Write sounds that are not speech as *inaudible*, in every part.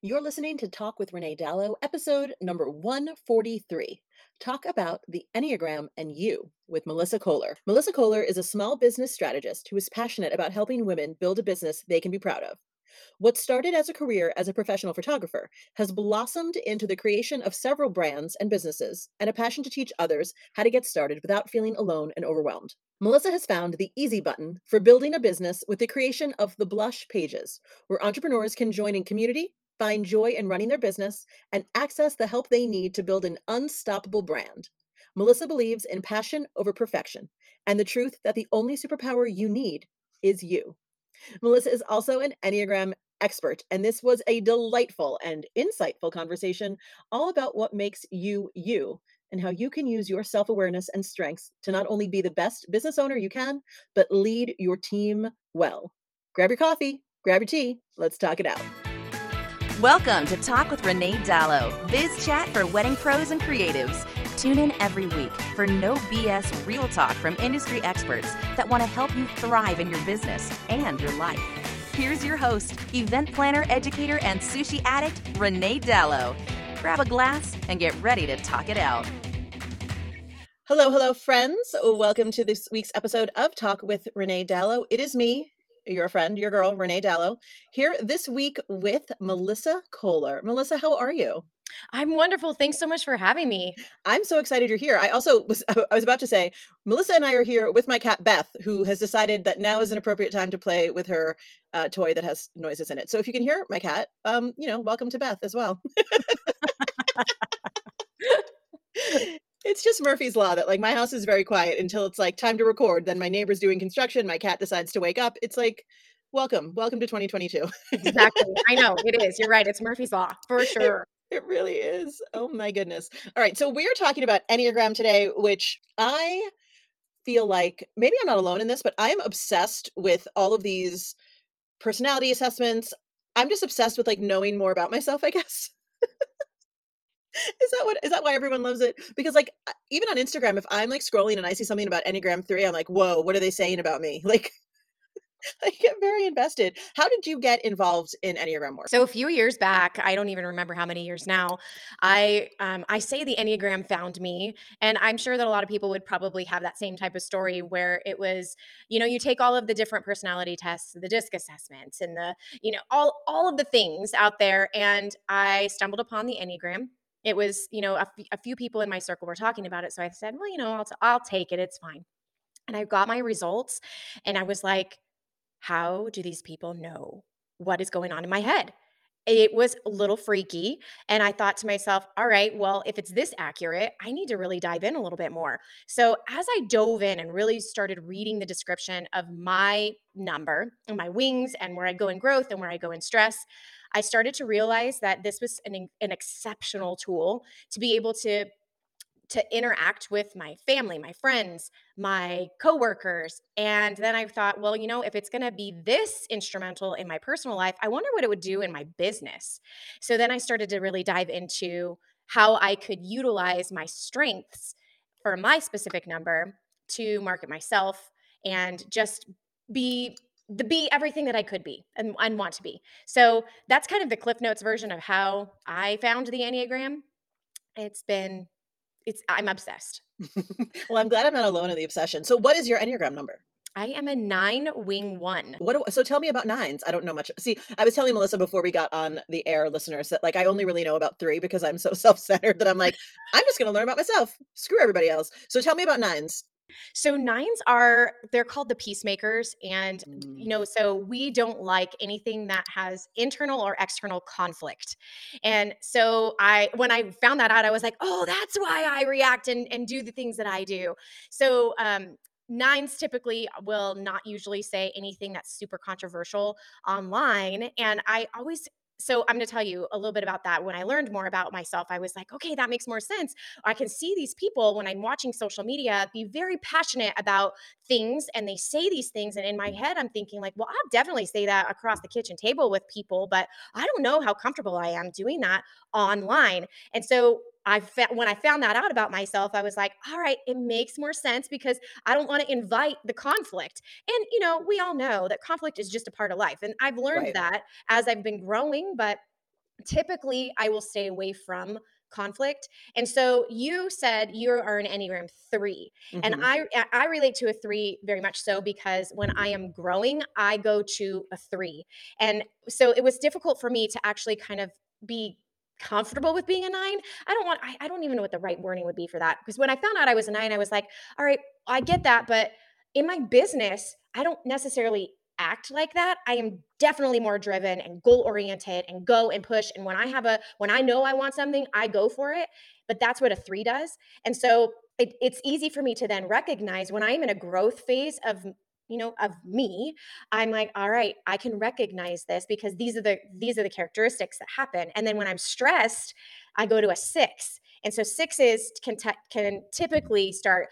You're listening to Talk with Renee Dallow, episode number 143. Talk about the Enneagram and you with Melissa Koehler. Melissa Koehler is a small business strategist who is passionate about helping women build a business they can be proud of. What started as a career as a professional photographer has blossomed into the creation of several brands and businesses and a passion to teach others how to get started without feeling alone and overwhelmed. Melissa has found the easy button for building a business with the creation of the Blush Pages, where entrepreneurs can join in community, find joy in running their business, and access the help they need to build an unstoppable brand. Melissa believes in passion over perfection and the truth that the only superpower you need is you. Melissa is also an Enneagram expert, and this was a delightful and insightful conversation all about what makes you you and how you can use your self awareness and strengths to not only be the best business owner you can, but lead your team well. Grab your coffee, grab your tea, let's talk it out. Welcome to Talk with Renee Dallow, biz chat for wedding pros and creatives. Tune in every week for no BS real talk from industry experts that want to help you thrive in your business and your life. Here's your host, event planner, educator, and sushi addict, Renee Dallow. Grab a glass and get ready to talk it out. Hello, hello, friends. Welcome to this week's episode of Talk with Renee Dallow. It is me, your friend, your girl, Renee Dallow, here this week with Melissa Koehler. Melissa, how are you? I'm wonderful. Thanks so much for having me. I'm so excited you're here. I also was *laughs* I was about to say Melissa and I are here with my cat Beth, who has decided that now is an appropriate time to play with her uh, toy that has noises in it. So if you can hear my cat, um, you know, welcome to Beth as well. *laughs* *laughs* it's just Murphy's law that like my house is very quiet until it's like time to record. Then my neighbor's doing construction. My cat decides to wake up. It's like, welcome, welcome to 2022. exactly. *laughs* I know it is. You're right. It's Murphy's law for sure. It, really is. Oh my goodness. All right. So we're talking about Enneagram today, which I feel like maybe I'm not alone in this, but I am obsessed with all of these personality assessments. I'm just obsessed with like knowing more about myself, I guess. Is that what is that why everyone loves it? Because like even on Instagram, if I'm like scrolling and I see something about Enneagram 3, I'm like, whoa, what are they saying about me? *laughs* Like I get very invested. How did you get involved in Enneagram work? So a few years back, I don't even remember how many years now. I um, I say the Enneagram found me, and I'm sure that a lot of people would probably have that same type of story where it was, you know, you take all of the different personality tests, the DISC assessments, and the, you know, all all of the things out there, and I stumbled upon the Enneagram it was, you know, a, f- a few people in my circle were talking about it. So I said, well, you know, I'll, t- I'll take it. It's fine. And I got my results and I was like, how do these people know what is going on in my head? It was a little freaky. And I thought to myself, all right, well, if it's this accurate, I need to really dive in a little bit more. So as I dove in and really started reading the description of my number and my wings and where I go in growth and where I go in stress, I started to realize that this was an, an exceptional tool to be able to to interact with my family, my friends, my coworkers. And then I thought, well, you know, if it's going to be this instrumental in my personal life, I wonder what it would do in my business. So then I started to really dive into how I could utilize my strengths for my specific number to market myself and just be the be everything that I could be and, and want to be. So that's kind of the Cliff Notes version of how I found the Enneagram. It's been, it's, I'm obsessed. *laughs* well, I'm glad I'm not alone in the obsession. So, what is your Enneagram number? I am a nine wing one. What? Do, so tell me about nines. I don't know much. See, I was telling Melissa before we got on the air, listeners, that like I only really know about three because I'm so *laughs* self centered that I'm like, I'm just going to learn about myself. Screw everybody else. So tell me about nines. So nines are they're called the peacemakers and you mm. know so we don't like anything that has internal or external conflict. And so I when I found that out I was like, "Oh, that's why I react and and do the things that I do." So um nines typically will not usually say anything that's super controversial online and i always so I'm going to tell you a little bit about that. When I learned more about myself, I was like, okay, that makes more sense. I can see these people when I'm watching social media be very passionate about things and they say these things. And in my mm-hmm. head, I'm thinking, like, well, I'll definitely say that across the kitchen table with people, but I don't know how comfortable I am doing that online. And so I found when I found that out about myself, I was like, all right, it makes more sense because I don't want to invite the conflict. And you know, we all know that conflict is just a part of life. And I've learned right. that as I've been growing, but typically I will stay away from conflict. And so you said you are an Enneagram 3. And Mhm. I I relate to a 3 very much so because when I am growing, I go to a 3. And so it was difficult for me to actually kind of be comfortable with being a 9. I don't want I, I don't even know what the right wording would be for that because when I found out I was a 9, I was like, "All right, I get that, but in my business, I don't necessarily act like that. I am definitely more driven and goal oriented and go and push. And when I have a, when I know I want something, I go for it. But that's what a three does. And so it, it's easy for me to then recognize when I'm in a growth phase of, you know of me i'm like all right i can recognize this because these are the these are the characteristics that happen. And then when i'm stressed i go to a six. And so sixes can t- can typically start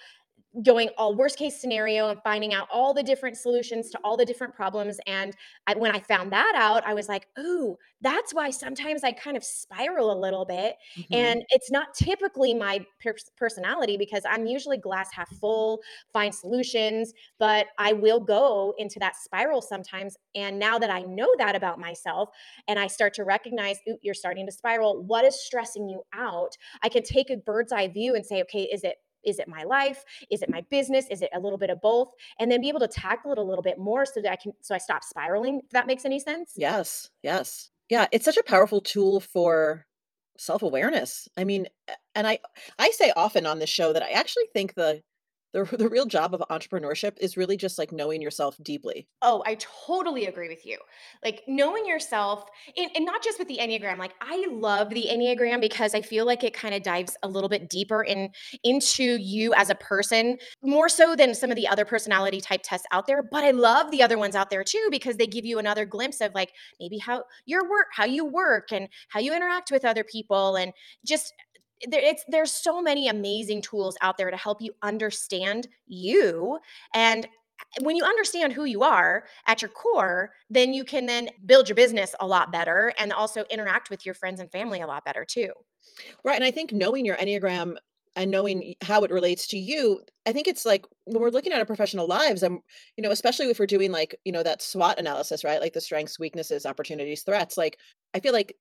going all worst case scenario and finding out all the different solutions to all the different problems. And I, when I found that out, I was like, oh, that's why sometimes I kind of spiral a little bit. Mhm. And it's not typically my pers- personality because I'm usually glass half full, find solutions, but I will go into that spiral sometimes. And now that I know that about myself and I start to recognize, ooh, you're starting to spiral, what is stressing you out? I can take a bird's eye view and say, okay, is it is it my life? Is it my business? Is it a little bit of both? And then be able to tackle it a little bit more so that I can so I stop spiraling, if that makes any sense. Yes, yes. Yeah, it's such a powerful tool for self-awareness. I mean, and I I say often on this show that I actually think the the the real job of entrepreneurship is really just, like, knowing yourself deeply. Oh, I totally agree with you. Like knowing yourself, and, and not just with the Enneagram. Like I love the Enneagram because I feel like it kind of dives a little bit deeper in into you as a person, more so than some of the other personality type tests out there. But I love the other ones out there too because they give you another glimpse of like maybe how your work, how you work, and how you interact with other people, and just there, there's so many amazing tools out there to help you understand you and eh, when you understand who you are at your core, then you can then build your business a lot better and also interact with your friends and family a lot better too. Right, and I think knowing your Enneagram and knowing how it relates to you, I think it's like when we're looking at our professional lives, and you know, especially if we're doing like, you know, that SWOT analysis, right? Like the strengths, weaknesses, opportunities, threats. Like, I feel like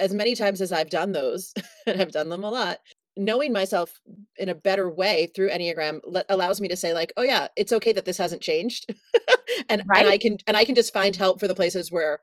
as many times as I've done those, *laughs* and I've done them a lot, knowing myself in a better way through Enneagram let allows me to say like, "Oh yeah, it's okay that this hasn't changed." *laughs* And and I can and I can just find help for the places where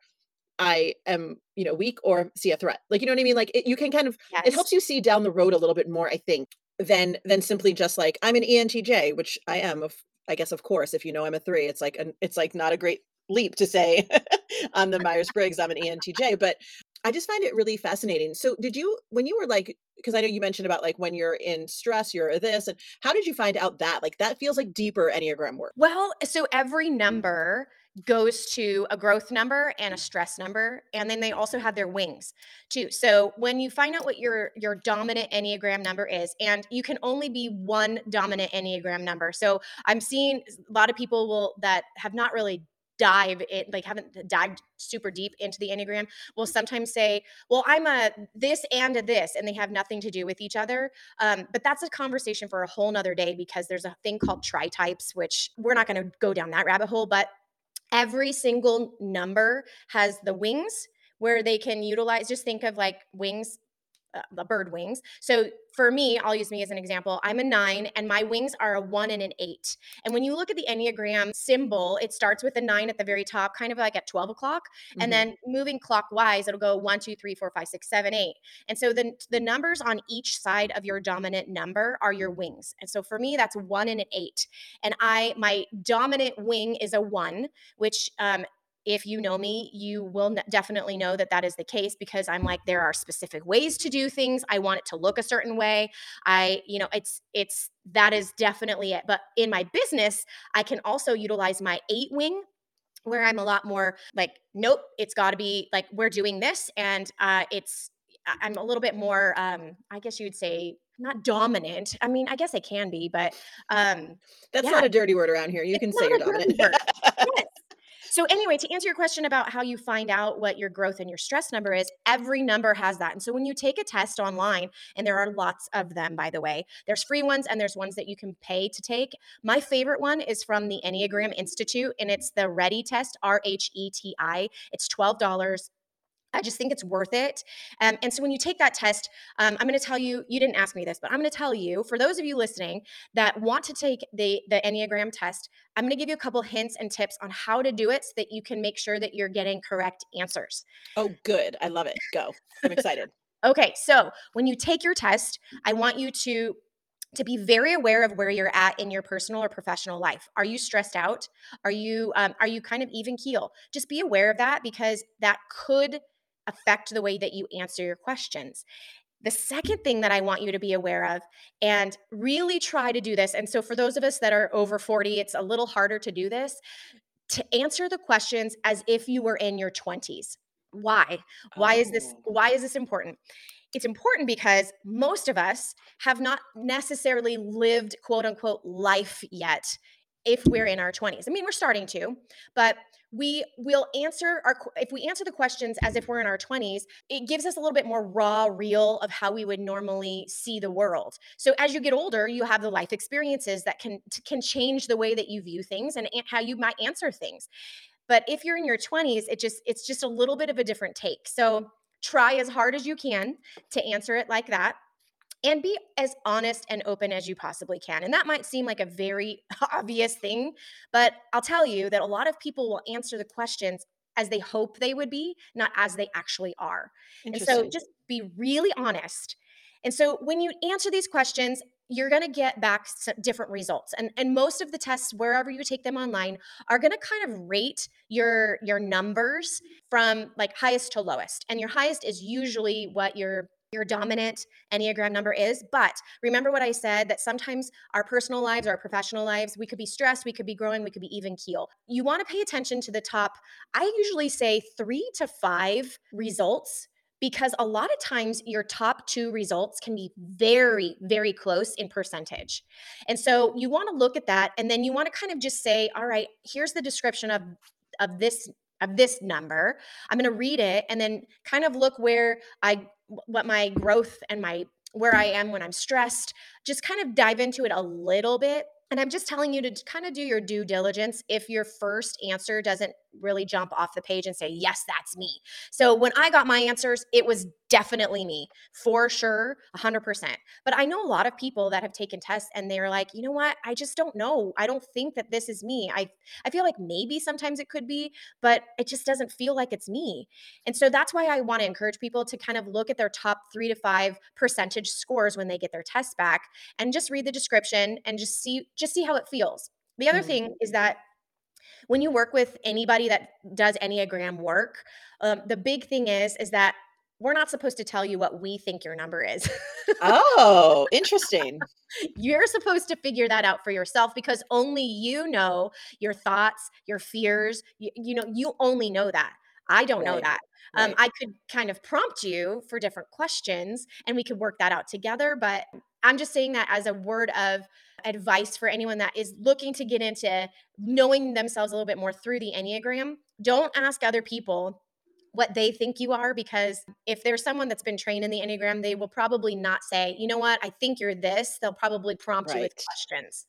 I am, you know, weak or see a threat. Like, you know what I mean? Like, it, you can kind of it helps you see down the road a little bit more, I think, than than simply just like I'm an ENTJ, which I am. Of I guess, of course, if you know I'm a three, it's like an it's like not a great leap to say *laughs* on the Myers Briggs I'm an ENTJ, but I just find it really fascinating. So, did you when you were like because I know you mentioned about like when you're in stress, you're this, and how did you find out that like that feels like deeper Enneagram work? Well, so every mm-hmm. number goes to a growth number and a mm-hmm. stress number and then they also have their wings too. So when you find out what your your dominant enneagram number is and you can only be one dominant enneagram number. So I'm seeing a lot of people will that have not really dive it like haven't dived super deep into the enneagram will sometimes say well i'm a this and a this and they have nothing to do with each other um, but that's a conversation for a whole nother day because there's a thing called tri types, which we're not going to go down that rabbit hole. But every single number has the wings where they can utilize, just think of like wings uh, the bird wings. So for me, I'll use me as an example. I'm a nine, and my wings are a one and an eight. And when you look at the Enneagram symbol, it starts with a nine at the very top, kind of like at 12 o'clock. And Mhm. then moving clockwise, it'll go one, two, three, four, five, six, seven, eight. And so then the numbers on each side of your dominant number are your wings. And so for me, that's one and an eight. And I, my dominant wing is a one, which um, if you know me, you will definitely know that that is the case because I'm like there are specific ways to do things. I want it to look a certain way. I, you know, it's it's that is definitely it. But in my business, I can also utilize my 8 wing where I'm a lot more like nope, it's got to be like we're doing this and uh it's I'm a little bit more um I guess you would say not dominant. I mean, I guess I can be, but um That's yeah, not a dirty word around here. You it's can say you're dominant. *laughs* Yes. So anyway, to answer your question about how you find out what your growth and your stress number is, every number has that. And so when you take a test online, and there are lots of them, by the way, there's free ones and there's ones that you can pay to take. My favorite one is from the Enneagram Institute, and it's the Ready test, R H E T I. It's $12 I just think it's worth it. Um, and so when you take that test, um, I'm going to tell you, you didn't ask me this, but I'm going to tell you, for those of you listening that want to take the, the Enneagram test, I'm going to give you a couple hints and tips on how to do it so that you can make sure that you're getting correct answers. Oh, good. I love it. Go. I'm excited. *laughs* okay. So when you take your test, I want you to to be very aware of where you're at in your personal or professional life. Are you stressed out? Are you um, are you kind of even keel? Just be aware of that because that could affect the way that you answer your questions. The second thing that I want you to be aware of and really try to do this, and so for those of us that are over 40, it's a little harder to do this, to answer the questions as if you were in your 20s. Why? Why is this Oh. why is this important? It's important because most of us have not necessarily lived quote unquote life yet if we're in our 20s. I mean, we're starting to, but we will answer our if we answer the questions as if we're in our 20s, it gives us a little bit more raw real of how we would normally see the world. So as you get older, you have the life experiences that can can change the way that you view things and how you might answer things. But if you're in your 20s, it just it's just a little bit of a different take. So try as hard as you can to answer it like that and be as honest and open as you possibly can. And that might seem like a very *laughs* obvious thing, but I'll tell you that a lot of people will answer the questions as they hope they would be, not as they actually are. And so just be really honest. And so when you answer these questions, you're going to get back different results. And and most of the tests wherever you take them online are going to kind of rate your your numbers from like highest to lowest. And your highest is usually what your your dominant Enneagram number is. But remember what I said that sometimes our personal lives, our professional lives, we could be stressed, we could be growing, we could be even keel. You want to pay attention to the top, I usually say three to five results because a lot of times your top two results can be very, very close in percentage. And so you want to look at that and then you want to kind of just say, all right, here's the description of of this of this number. I'm going to read it and then kind of look where I what my growth and my where I am when I'm stressed, just kind of dive into it a little bit. And I'm just telling you to kind of do your due diligence if your first answer doesn't really jump off the page and say, Yes, that's me. So when I got my answers, it was definitely me for sure, 100%. But I know a lot of people that have taken tests and they're like, You know what? I just don't know. I don't think that this is me. I, I feel like maybe sometimes it could be, but it just doesn't feel like it's me. And so that's why I want to encourage people to kind of look at their top three to five percentage scores when they get their tests back and just read the description and just see just see how it feels. The other Mm. thing is that when you work with anybody that does Enneagram work, um, the big thing is is that we're not supposed to tell you what we think your number is. Oh, *laughs* interesting. You're supposed to figure that out for yourself because only you know your thoughts, your fears. You, you know, you only know that. I don't know Right. that. Um, Right. I could kind of prompt you for different questions and we could work that out together. But I'm just saying that as a word of advice for anyone that is looking to get into knowing themselves a little bit more through the Enneagram. Don't ask other people what they think you are because if there's someone that's been trained in the Enneagram, they will probably not say, you know what, I think you're this. They'll probably prompt you with questions.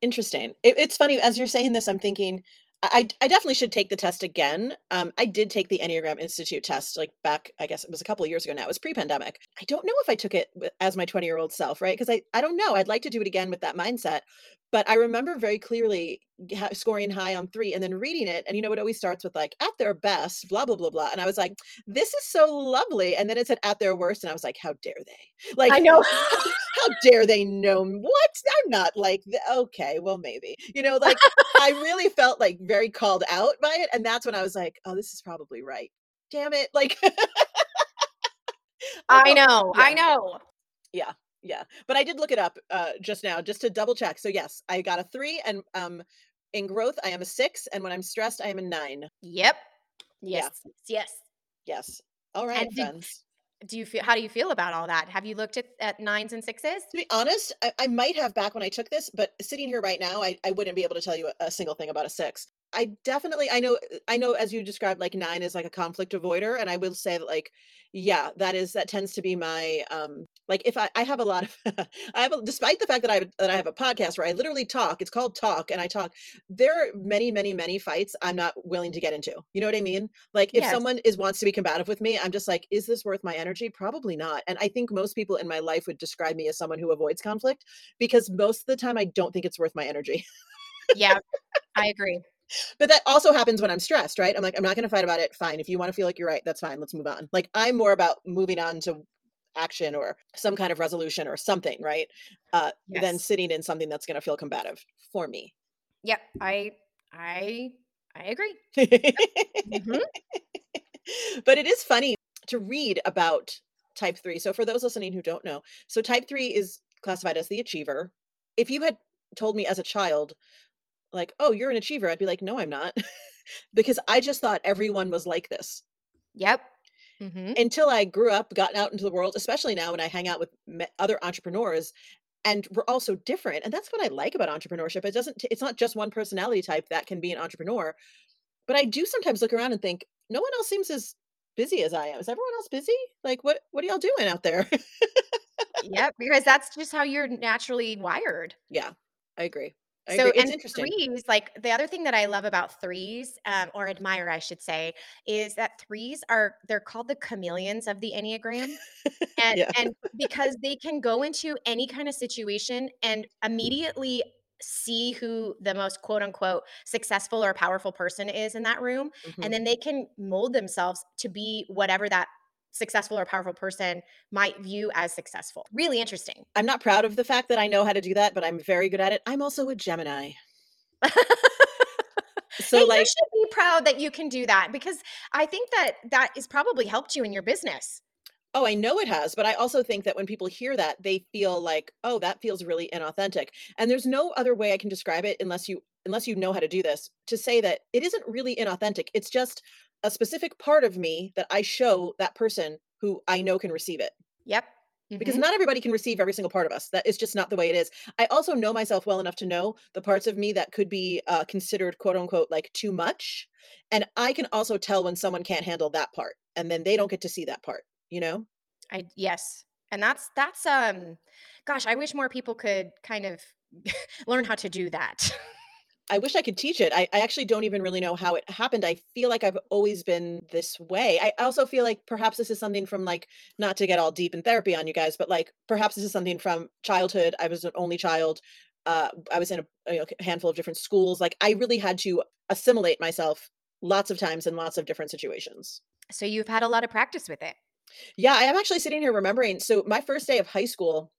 Interesting. It, it's funny as you're saying this, I'm thinking I, I definitely should take the test again. Um, I did take the Enneagram Institute test like back, I guess it was a couple of years ago now. It was pre-pandemic. I don't know if I took it as my 20 year old self, right? Because I, I don't know. I'd like to do it again with that mindset. But I remember very clearly scoring high on three and then reading it. And you know, it always starts with like at their best, blah, blah, blah, blah. And I was like, this is so lovely. And then it said at their worst. And I was like, how dare they? Like, I know. *laughs* *laughs* how dare they know what? I'm not like th- okay, well maybe. You know, like I really *laughs* felt like very called out by it and that's when I was like, oh, this is probably right. Damn it. Like *laughs* I felt know. I know. yeah, yeah. But I did look it up uh just now just to double check. So yes, I got a 3 and um in growth I am a 6 and when I'm stressed I am a 9. Yep. Yeah, Yes. Yes. yes. All And right, did friends. Do you feel how do you feel about all that? Have you looked at, at nines and sixes? To be honest, I, I might have back when I took this, but sitting here right now, I, I wouldn't be able to tell you a, a single thing about a six. I definitely I know uh, I know as you described, like, 9 is like a conflict avoider, and I will say that, like, yeah, that is that tends to be my, um like, if I I have a lot of *laughs* I have a despite the fact that I have that I have a podcast where I literally talk, it's called Talk, and I talk, there are many, many, many fights I'm not willing to get into, you know what I mean? Like, if Yes. someone is wants to be combative with me, I'm just like, "Is this worth my energy? Probably not," and I think most people in my life would describe me as someone who avoids conflict, because most of the time I don't think it's worth my energy. Yeah, I agree. But that also happens when I'm stressed, right? I'm like, "I'm not gonna fight about it, fine. If you wanna feel like you're right, that's fine, let's move on." Like, I'm more about moving on to action or some kind of resolution or something, right? Uh, than sitting in something that's gonna feel combative for me. Yep, I I I agree. *laughs* Mhm. But it is funny to read about type 3. So for those listening who don't know, so type 3 is classified as the achiever. If you had told me as a child, like, "Oh, you're an achiever," I'd be like, "No, I'm not." *laughs* Because I just thought everyone was like this. Yep. Mhm. Until I grew up, gotten out into the world, especially now when I hang out with me other entrepreneurs, and we're all so different, and that's what I like about entrepreneurship. It doesn't it's not just one personality type that can be an entrepreneur, but I do sometimes look around and think, "No one else seems as busy as I am. Is everyone else busy? Like, what what are y'all doing out there?" Yep, because that's just how you're naturally wired. *laughs* Yeah, I agree. I So agree. It's and interesting. threes, like, the other thing that I love about threes, um, or admire, I should say, is that threes are they're called the chameleons of the Enneagram, and *laughs* Yeah. and because they can go into any kind of situation and immediately see who the most, quote, unquote, "successful or powerful person" is in that room, and Mhm. then they can mold themselves to be whatever that successful or powerful person might view as successful. Really interesting. I'm not proud of the fact that I know how to do that, but I'm very good at it. I'm also a Gemini. *laughs* Hey, So, you like should be proud that you can do that because I think that that has probably helped you in your business. Oh, I know it has, but I also think that when people hear that, they feel like, "Oh, that feels really inauthentic." And there's no other way I can describe it unless you unless you know how to do this, to say that it isn't really inauthentic. It's just a specific part of me that I show that person who I know can receive it. Yep. Because Mhm. not everybody can receive every single part of us. That is just not the way it is. I also know myself well enough to know the parts of me that could be, uh, considered, quote, unquote, like, "too much," and I can also tell when someone can't handle that part, and then they don't get to see that part, you know? I yes. And that's that's, um gosh, I wish more people could kind of *laughs* learn how to do that. *laughs* I wish I could teach it. I I actually don't even really know how it happened. I feel like I've always been this way. I also feel like perhaps this is something from, like not to get all deep in therapy on you guys, but, like, perhaps this is something from childhood. I was an only child. Uh, I was in a, you know, a handful of different schools. Like, I really had to assimilate myself lots of times in lots of different situations. So you've had a lot of practice with it. Yeah, I am actually sitting here remembering. So my first day of high school,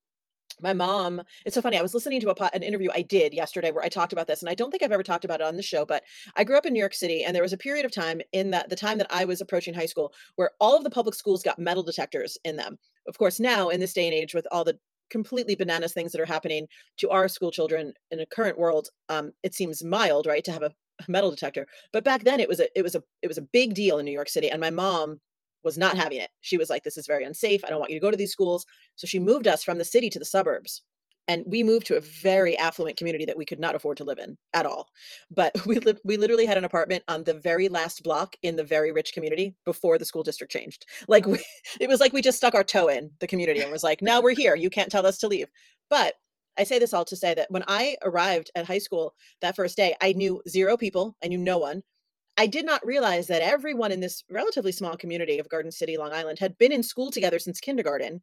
my mom it's so funny, I was listening to a an interview I did yesterday where I talked about this, and I don't think I've ever talked about it on the show, but I grew up in New York City, and there was a period of time in that the time that I was approaching high school where all of the public schools got metal detectors in them. Of course, now in this day and age with all the completely bananas things that are happening to our school children in a current world, um, it seems mild, right, to have a metal detector. But back then it was a it was a it was a big deal in New York City, and my mom was not having it. She was like, "This is very unsafe. I don't want you to go to these schools." So she moved us from the city to the suburbs. And we moved to a very affluent community that we could not afford to live in at all. But *laughs* we lived we literally had an apartment on the very last block in the very rich community before the school district changed. *laughs* Like we it was like we just stuck our toe in the community and was like, "Now we're here. You can't tell us to leave." But I say this all to say that when I arrived at high school that first day, I knew 0 people. I knew no one. I did not realize that everyone in this relatively small community of Garden City, Long Island, had been in school together since kindergarten,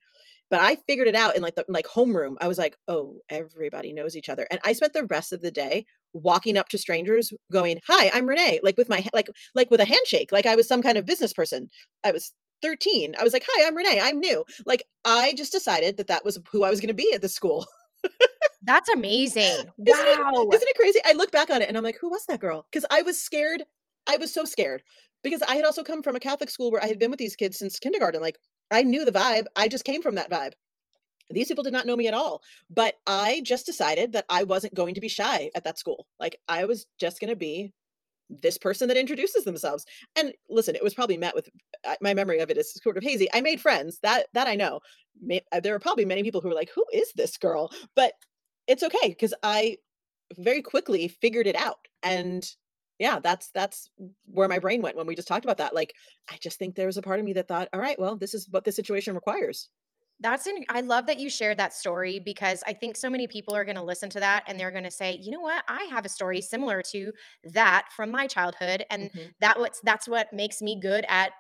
but I figured it out in, like, the like, homeroom. I was like, "Oh, everybody knows each other," and I spent the rest of the day walking up to strangers going, "Hi, I'm Renee," like, with my like like, with a handshake, like I was some kind of business person. I was 13. I was like, "Hi, I'm Renee. I'm new." Like, I just decided that that was who I was gonna be at the school. That's amazing. *laughs* Isn't it Wow. isn't it crazy? I look back on it and I'm like, "Who was that girl? Because I was scared. I was so scared because I had also come from a Catholic school where I had been with these kids since kindergarten, like, I knew the vibe, I just came from that vibe. These people did not know me at all, but I just decided that I wasn't going to be shy at that school. Like, I was just gonna be this person that introduces themselves, and listen, it was probably met with uh, my memory of it is sort of hazy. I made friends, that that I know. Uh, there were probably many people who were like, "Who is this girl?" But it's okay because I very quickly figured it out, and Yeah, that's that's where my brain went when we just talked about that. Like, I just think there was a part of me that thought, "All right, well, this is what the situation requires." That's an I love that you shared that story because I think so many people are gonna listen to that and they're gonna say, "You know what? I have a story similar to that from my childhood, and Mhm. that what's that's what makes me good at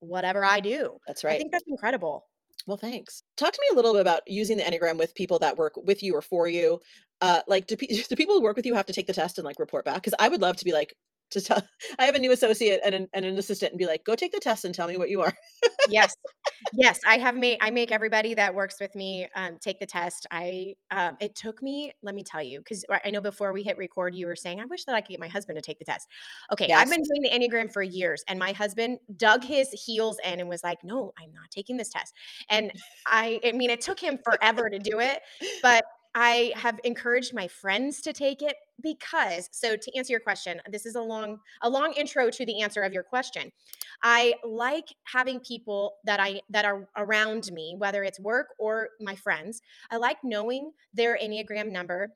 whatever I do." That's right. I think that's incredible. Well, thanks. Talk to me a little bit about using the Enneagram with people that work with you or for you. Uh, like, do, pe- *laughs* do people who work with you have to take the test and like report back? Because I would love to be like, to tell, *laughs* I have a new associate and an, and an assistant and be like, go take the test and tell me what you are. Yes. *laughs* Yes, I have made I make everybody that works with me, um, take the test. I, um it took me let me tell you because I know before we hit record, you were saying, "I wish that I could get my husband to take the test." Okay, I've been doing the Enneagram for years, and my husband dug his heels in and was like, "No, I'm not taking this test." And I I mean, it took him forever to do it, but I have encouraged my friends to take it because so to answer your question, this is a long a long intro to the answer of your question. I like having people that I that are around me, whether it's work or my friends. I like knowing their Enneagram number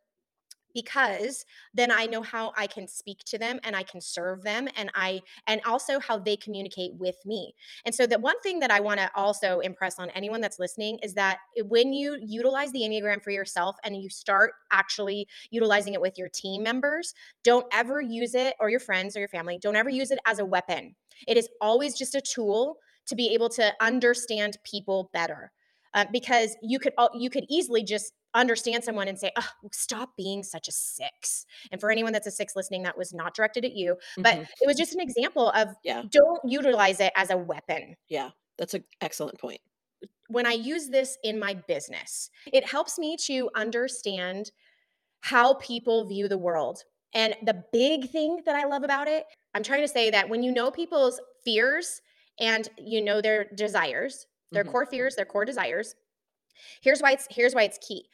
because then I know how I can speak to them and I can serve them and I and also how they communicate with me. And so the one thing that I want to also impress on anyone that's listening is that when you utilize the Enneagram for yourself and you start actually utilizing it with your team members, don't ever use it or your friends or your family, don't ever use it as a weapon. It is always just a tool to be able to understand people better. Uh, because you could you could easily just understand someone and say, oh, stop being such a six. And for anyone that's a six listening, that was not directed at you, but hmm it was just an example of Yeah. don't utilize it as a weapon. Yeah. That's an excellent point. When I use this in my business, it helps me to understand how people view the world. And the big thing that I love about it, I'm trying to say that when you know people's fears and you know their desires, their hmm core fears, their core desires, here's why it's here's why it's key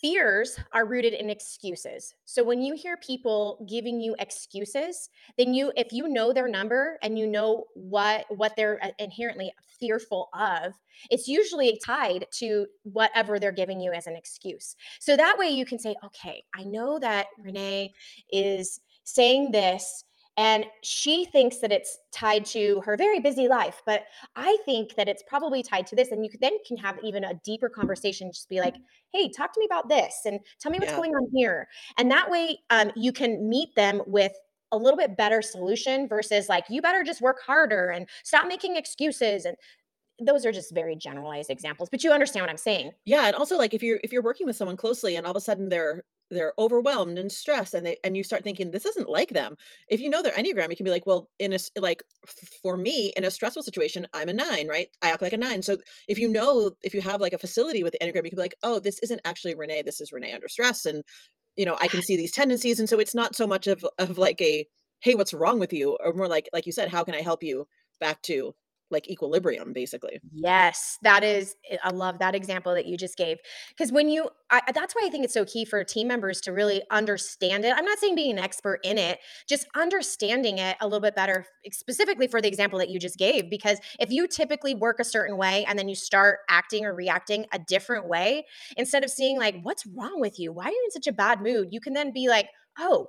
fears are rooted in excuses. So when you hear people giving you excuses, then you if you know their number and you know what what they're uh, inherently fearful of, it's usually tied to whatever they're giving you as an excuse. So that way you can say, "Okay, I know that Renee is saying this and she thinks that it's tied to her very busy life, but I think that it's probably tied to this." And you then can have even a deeper conversation. Just be like, hey, talk to me about this and tell me what's Yeah. going on here. And that way, um, you can meet them with a little bit better solution versus like, you better just work harder and stop making excuses. And those are just very generalized examples, but you understand what I'm saying. Yeah, and also, like, if you're if you're working with someone closely and all of a sudden they're they're overwhelmed and stressed and they and you start thinking this isn't like them. If you know their Enneagram, you can be like, well, in a like for me in a stressful situation, I'm a nine, right? I act like a nine. So if you know if you have like a facility with the Enneagram, you can be like, oh, this isn't actually Renee. This is Renee under stress, and you know I can see these tendencies, and so it's not so much of of like a hey, what's wrong with you, or more like like you said, how can I help you back to like equilibrium, basically. Yes, that is eh, I love that example that you just gave. Because when you I, that's why I think it's so key for team members to really understand it. I'm not saying being an expert in it, just understanding it a little bit better, specifically for the example that you just gave. Because if you typically work a certain way and then you start acting or reacting a different way, instead of seeing like, what's wrong with you? Why are you in such a bad mood? You can then be like, oh,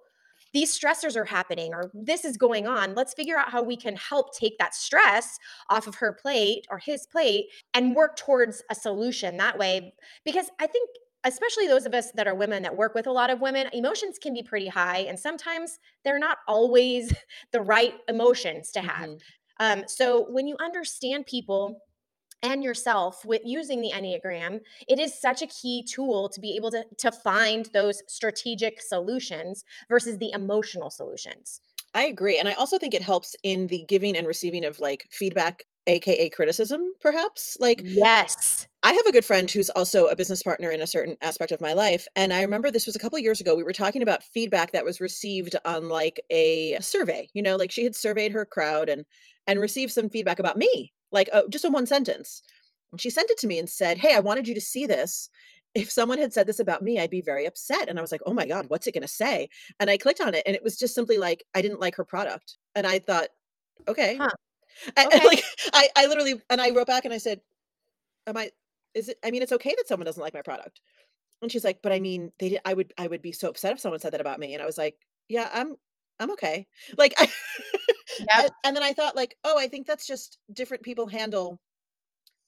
these stressors are happening or this is going on. Let's figure out how we can help take that stress off of her plate or his plate and work towards a solution that way. Because I think, especially those of us that are women that work with a lot of women, emotions can be pretty high and sometimes they're not always *laughs* the right emotions to have. hmm Um, so when you understand people, and yourself with using the enneagram it is such a key tool to be able to to find those strategic solutions versus the emotional solutions I agree, and I also think it helps in the giving and receiving of, like, feedback, AKA criticism, perhaps? Like, yes I have a good friend who's also a business partner in a certain aspect of my life, and I remember this was a couple years ago, we were talking about feedback that was received on, like, a survey, you know, like, she had surveyed her crowd and and received some feedback about me, like, uh, just in one sentence, and she sent it to me and said, "Hey, I wanted you to see this. If someone had said this about me, I'd be very upset," and I was like, "Oh my god, what's it gonna say?" And I clicked on it, and it was just simply like, I didn't like her product, and I thought, "Okay." huh And and, like, *laughs* I I literally and I wrote back and I said, "Am I is it I mean, it's okay that someone doesn't like my product." And she's like, "But I mean, they did I would I would be so upset if someone said that about me." And I was like, "Yeah, I'm." I'm okay. Like, I *laughs* Yep. and then I thought like, "Oh, I think that's just different people handle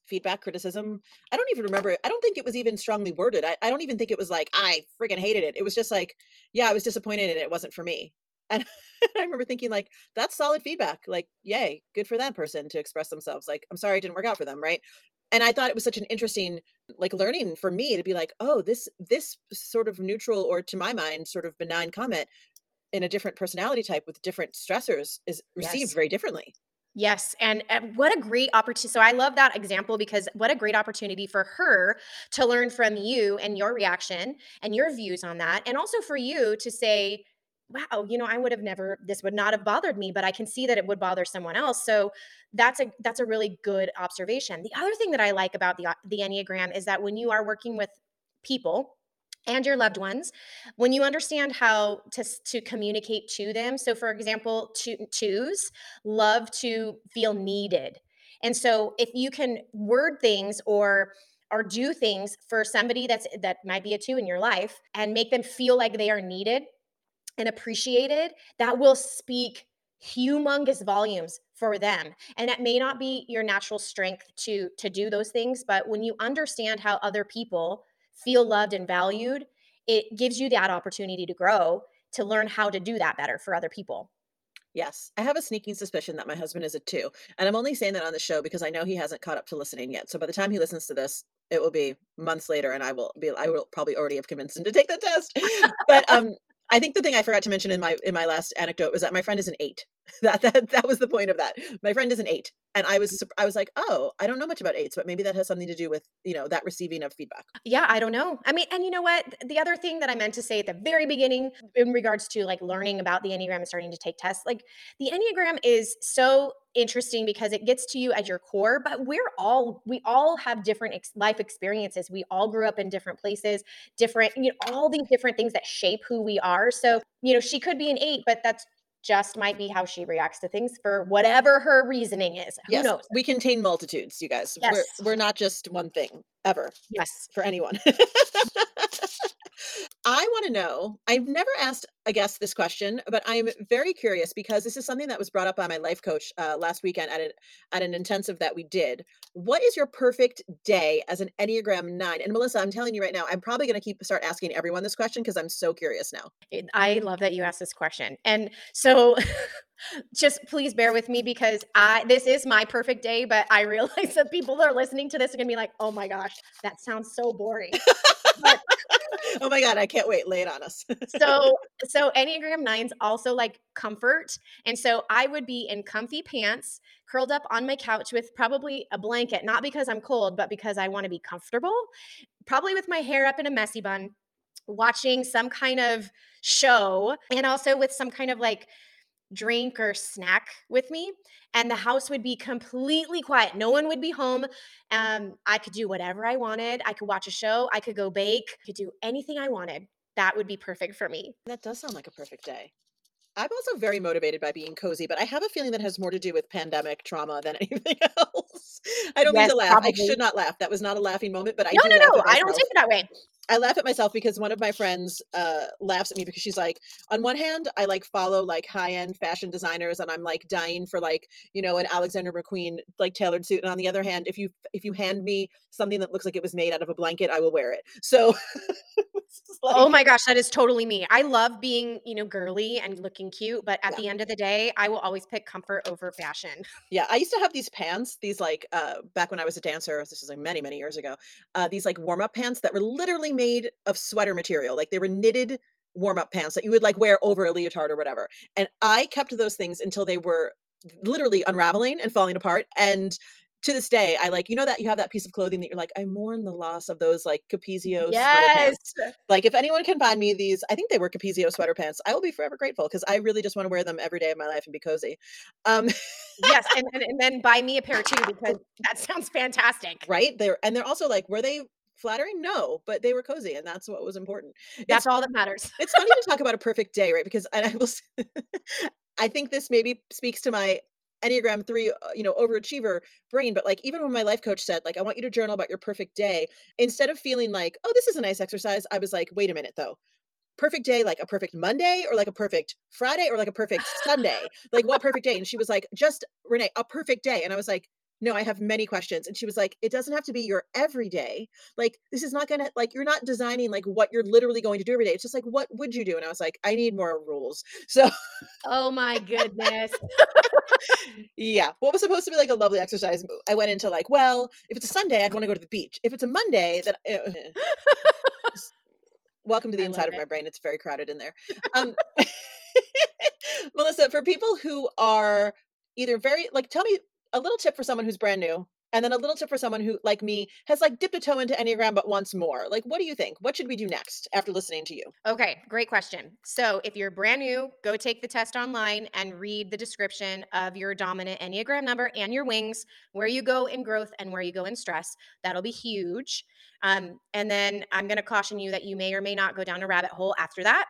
feedback, criticism." I don't even remember I don't think it was even strongly worded. I I don't even think it was like, "I friggin hated it." It was just like, "Yeah, I was disappointed and it wasn't for me." *laughs* And I remember thinking like, "That's solid feedback." Like, "Yay, good for that person to express themselves." Like, "I'm sorry it didn't work out for them," right? And I thought it was such an interesting, like, learning for me to be like, "Oh, this this sort of neutral or to my mind, sort of benign comment in a different personality type with different stressors is received Yes. very differently." Yes, and, and what a great opportunity. So I love that example because what a great opportunity for her to learn from you and your reaction and your views on that. And also for you to say, wow, you know, I would have never this would not have bothered me, but I can see that it would bother someone else. So that's a that's a really good observation. The other thing that I like about the the Enneagram is that when you are working with people and your loved ones when you understand how to to communicate to them so for example to twos love to feel needed. And so if you can word things or or do things for somebody that's that might be a two in your life and make them feel like they are needed and appreciated that will speak humongous volumes for them. And that may not be your natural strength to to do those things but when you understand how other people feel loved and valued it gives you that opportunity to grow to learn how to do that better for other people Yes, I have a sneaking suspicion that my husband is a 2, and I'm only saying that on the show because I know he hasn't caught up to listening yet, so by the time he listens to this, it will be months later, and I will be I will probably already have convinced him to take the test. But, *laughs* um, I think the thing I forgot to mention in my in my last anecdote was that my friend is an 8. *laughs* That that that was the point of that. My friend is an 8, and I was mm-hmm. I was like, "Oh, I don't know much about 8s, but maybe that has something to do with, you know, that receiving of feedback." Yeah, I don't know. I mean, and you know what? The other thing that I meant to say at the very beginning in regards to like learning about the Enneagram and starting to take tests, like the Enneagram is so interesting because it gets to you at your core, but we're all, we all have different ex- life experiences. We all grew up in different places, different, you know, all these different things that shape who we are. So, you know, she could be an eight, but that's just might be how she reacts to things for whatever her reasoning is. Who Yes, knows? we contain multitudes, you guys. We're Yes. we're not just one thing, ever. Yes. for anyone. *laughs* I want to know. I've never asked a guess, this question, but I'm very curious because this is something that was brought up by my life coach uh, last weekend at an at an intensive that we did. What is your perfect day as an Enneagram Nine? And Melissa, I'm telling you right now, I'm probably going to keep start asking everyone this question because I'm so curious now. I love that you asked this question. And so *laughs* just please bear with me because I this is my perfect day, but I realize *laughs* that people that are listening to this are gonna be like, oh my gosh, that sounds so boring. *laughs* Oh my god, I can't wait. Lay it on us. so *laughs* so Enneagram nines also like comfort. And so I would be in comfy pants, curled up on my couch with probably a blanket, not because I'm cold, but because I want to be comfortable, probably with my hair up in a messy bun watching some kind of show and also with some kind of like drink or snack with me and the house would be completely quiet. No one would be home. Um, i could do whatever i wanted. I could watch a show. I could go bake. I could do anything i wanted. That would be perfect for me. That does sound like a perfect day. I'm also very motivated by being cozy, but I have a feeling that has more to do with pandemic trauma than *laughs* anything else. I don't mean to laugh. I should not laugh. That was not a laughing moment, but I no do no no. i don't take it that way I laugh at myself because one of my friends uh, laughs at me because she's like, on one hand, I like follow like high end fashion designers, and I'm like dying for like you know an Alexander McQueen like tailored suit, and on the other hand, if you if you hand me something that looks like it was made out of a blanket, I will wear it. So *laughs* it's just Oh my gosh, that is totally me. I love being, you know, girly and looking cute, but at yeah. the end of the day, I will always pick comfort over fashion. Yeah, I used to have these pants, these like uh back when I was a dancer, this is like many, many years ago. Uh these like warm-up pants that were literally made of sweater material. Like they were knitted warm-up pants that you would like wear over a leotard or whatever. And I kept those things until they were literally unraveling and falling apart. And to this day, I like, you know that you have that piece of clothing that you're like, I mourn the loss of those like Capezio sweater pants. Like if anyone can find me these, I think they were Capezio sweater pants. I will be forever grateful because I really just want to wear them every day of my life and be cozy. Um Yes, *laughs* and, and and then buy me a pair too because that sounds fantastic. Right? They're and they're also like, were they flattering? No, but they were cozy, and that's what was important. That's It's all that matters. it's funny to *laughs* talk about a perfect day, right? Because and I will *laughs* I think this maybe speaks to my Enneagram 3, uh, you know, overachiever brain, but, like, even when my life coach said, like, "I want you to journal about your perfect day," instead of feeling like, "Oh, this is a nice exercise," I was like, "Wait a minute, though. perfect day like a perfect Monday or like a perfect Friday or like a perfect Sunday? Like what perfect day? And she was like, just Renee, a perfect day. And I was like, no, I have many questions. And she was like, it doesn't have to be your everyday. Like, this is not going to, like, you're not designing like what you're literally going to do every day. It's just like, what would you do? And I was like, I need more rules. *laughs* So, Oh my goodness. *laughs* yeah, what was supposed to be like a lovely exercise, I went into like, well, if it's a Sunday, I'd want to go to the beach. If it's a Monday, then *laughs* uh, welcome to the I inside of it. my brain. It's very crowded in there. Um, Melissa, for people who are either very like, tell me a little tip for someone who's brand new, and then a little tip for someone who, like me, has like dipped a toe into Enneagram but wants more. Like, what do you think? What should we do next after listening to you? Okay, great question. So, if you're brand new, go take the test online and read the description of your dominant Enneagram number and your wings, where you go in growth and where you go in stress. That'll be huge. Um, and then I'm going to caution you that you may or may not go down a rabbit hole after that.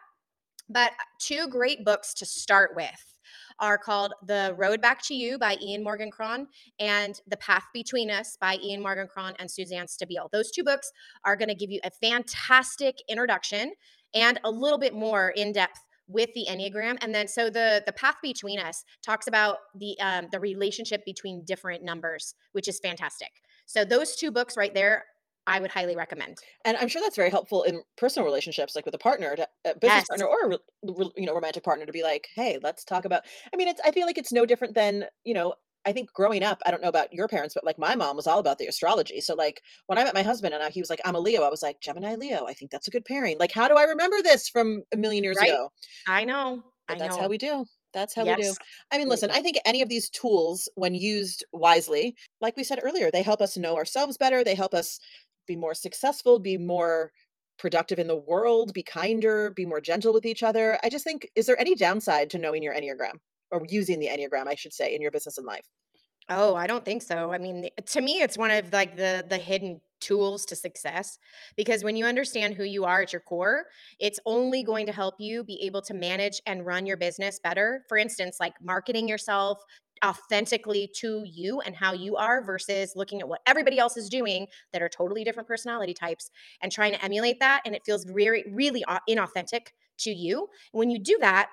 But two great books to start with are called The Road Back to You by Ian Morgan Cron and The Path Between Us by Ian Morgan Cron and Suzanne Stabile. Those two books are going to give you a fantastic introduction and a little bit more in depth with the enneagram and then so the the path between us talks about the um, the relationship between different numbers which is fantastic so those two books right there i would highly recommend And I'm sure that's very helpful in personal relationships, like with a partner, to, a business yes partner, or a you know romantic partner, to be like, "Hey, let's talk about." I mean, it's. I feel like it's no different than you know. I think growing up, I don't know about your parents, but like my mom was all about the astrology. So like when I met my husband and I, he was like, "I'm a Leo," I was like, "Gemini, Leo." I think that's a good pairing. Like, how do I remember this from a million years right ago? i know i But that's how we do. That's how we do. I mean, listen, I think any of these tools, when used wisely, like we said earlier, they help us know ourselves better. They help us be more successful, be more productive in the world, be kinder, be more gentle with each other. I just think, is there any downside to knowing your Enneagram or using the Enneagram, I should say, in your business and life? Oh, I don't think so. I mean, to me, it's one of like the the hidden tools to success because when you understand who you are at your core, it's only going to help you be able to manage and run your business better. For instance, like marketing yourself authentically to you and how you are versus looking at what everybody else is doing that are totally different personality types and trying to emulate that and it feels very really inauthentic to you. When you do that,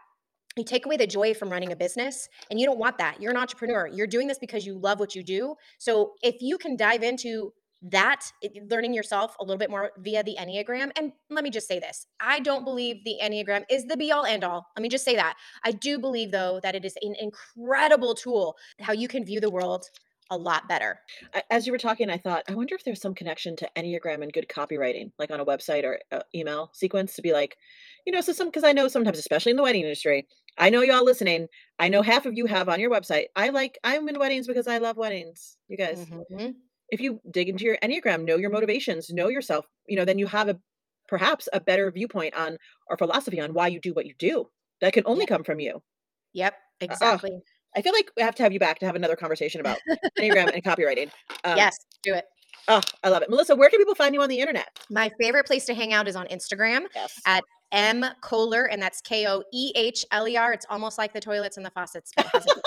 you take away the joy from running a business and you don't want that. You're an entrepreneur. You're doing this because you love what you do. So if you can dive into that learning yourself a little bit more via the enneagram and let me just say this i don't believe the enneagram is the be all end all let me just say that i do believe though that it is an incredible tool how you can view the world a lot better As you were talking, I thought, I wonder if there's some connection to Enneagram and good copywriting, like on a website or uh, email sequence to be like, you know, so some, because I know sometimes, especially in the wedding industry, I know y'all listening. I know half of you have on your website. I like, I'm in weddings because I love weddings. You guys, Mhm. If you dig into your Enneagram, know your motivations, know yourself, you know, then you have a perhaps a better viewpoint on or philosophy on why you do what you do. That can only yep come from you. yep Uh, uh, exactly I feel like we have to have you back to have another conversation about Enneagram and copywriting. Um, yes do it oh, I love it. Melissa, where can people find you on the internet? my favorite place to hang out is on instagram Yes. at M Koehler, and that's K O E H L E R. It's almost like the toilets and the faucets, but it has a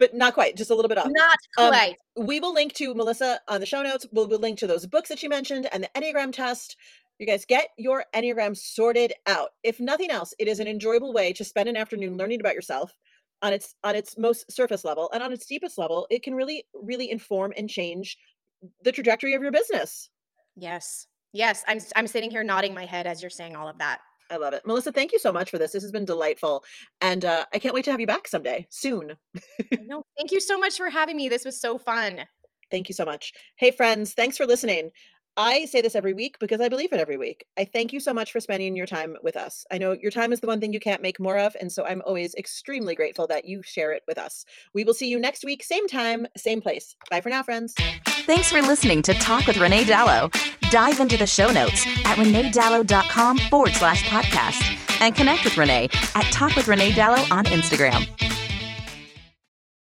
but not quite, just a little bit off. not Um, quite. we will link to Melissa on the show notes. We'll, we'll link to those books that she mentioned and the Enneagram test. You guys get your Enneagram sorted out. If nothing else, it is an enjoyable way to spend an afternoon learning about yourself on its on its most surface level and on its deepest level. It can really, really inform and change the trajectory of your business. Yes, yes. I'm I'm sitting here nodding my head as you're saying all of that. I love it. Melissa, thank you so much for this. This has been delightful. And uh, I can't wait to have you back someday soon. No, thank you so much for having me. This was so fun. Thank you so much. Hey, friends, thanks for listening. I say this every week because I believe it every week. I thank you so much for spending your time with us. I know your time is the one thing you can't make more of. And so I'm always extremely grateful that you share it with us. We will see you next week, same time, same place. Bye for now, friends. Thanks for listening to Talk with Renee Dallo. Dive into the show notes at reneedallo.com forward slash podcast and connect with Renee at Talk with Renee Dallo on Instagram.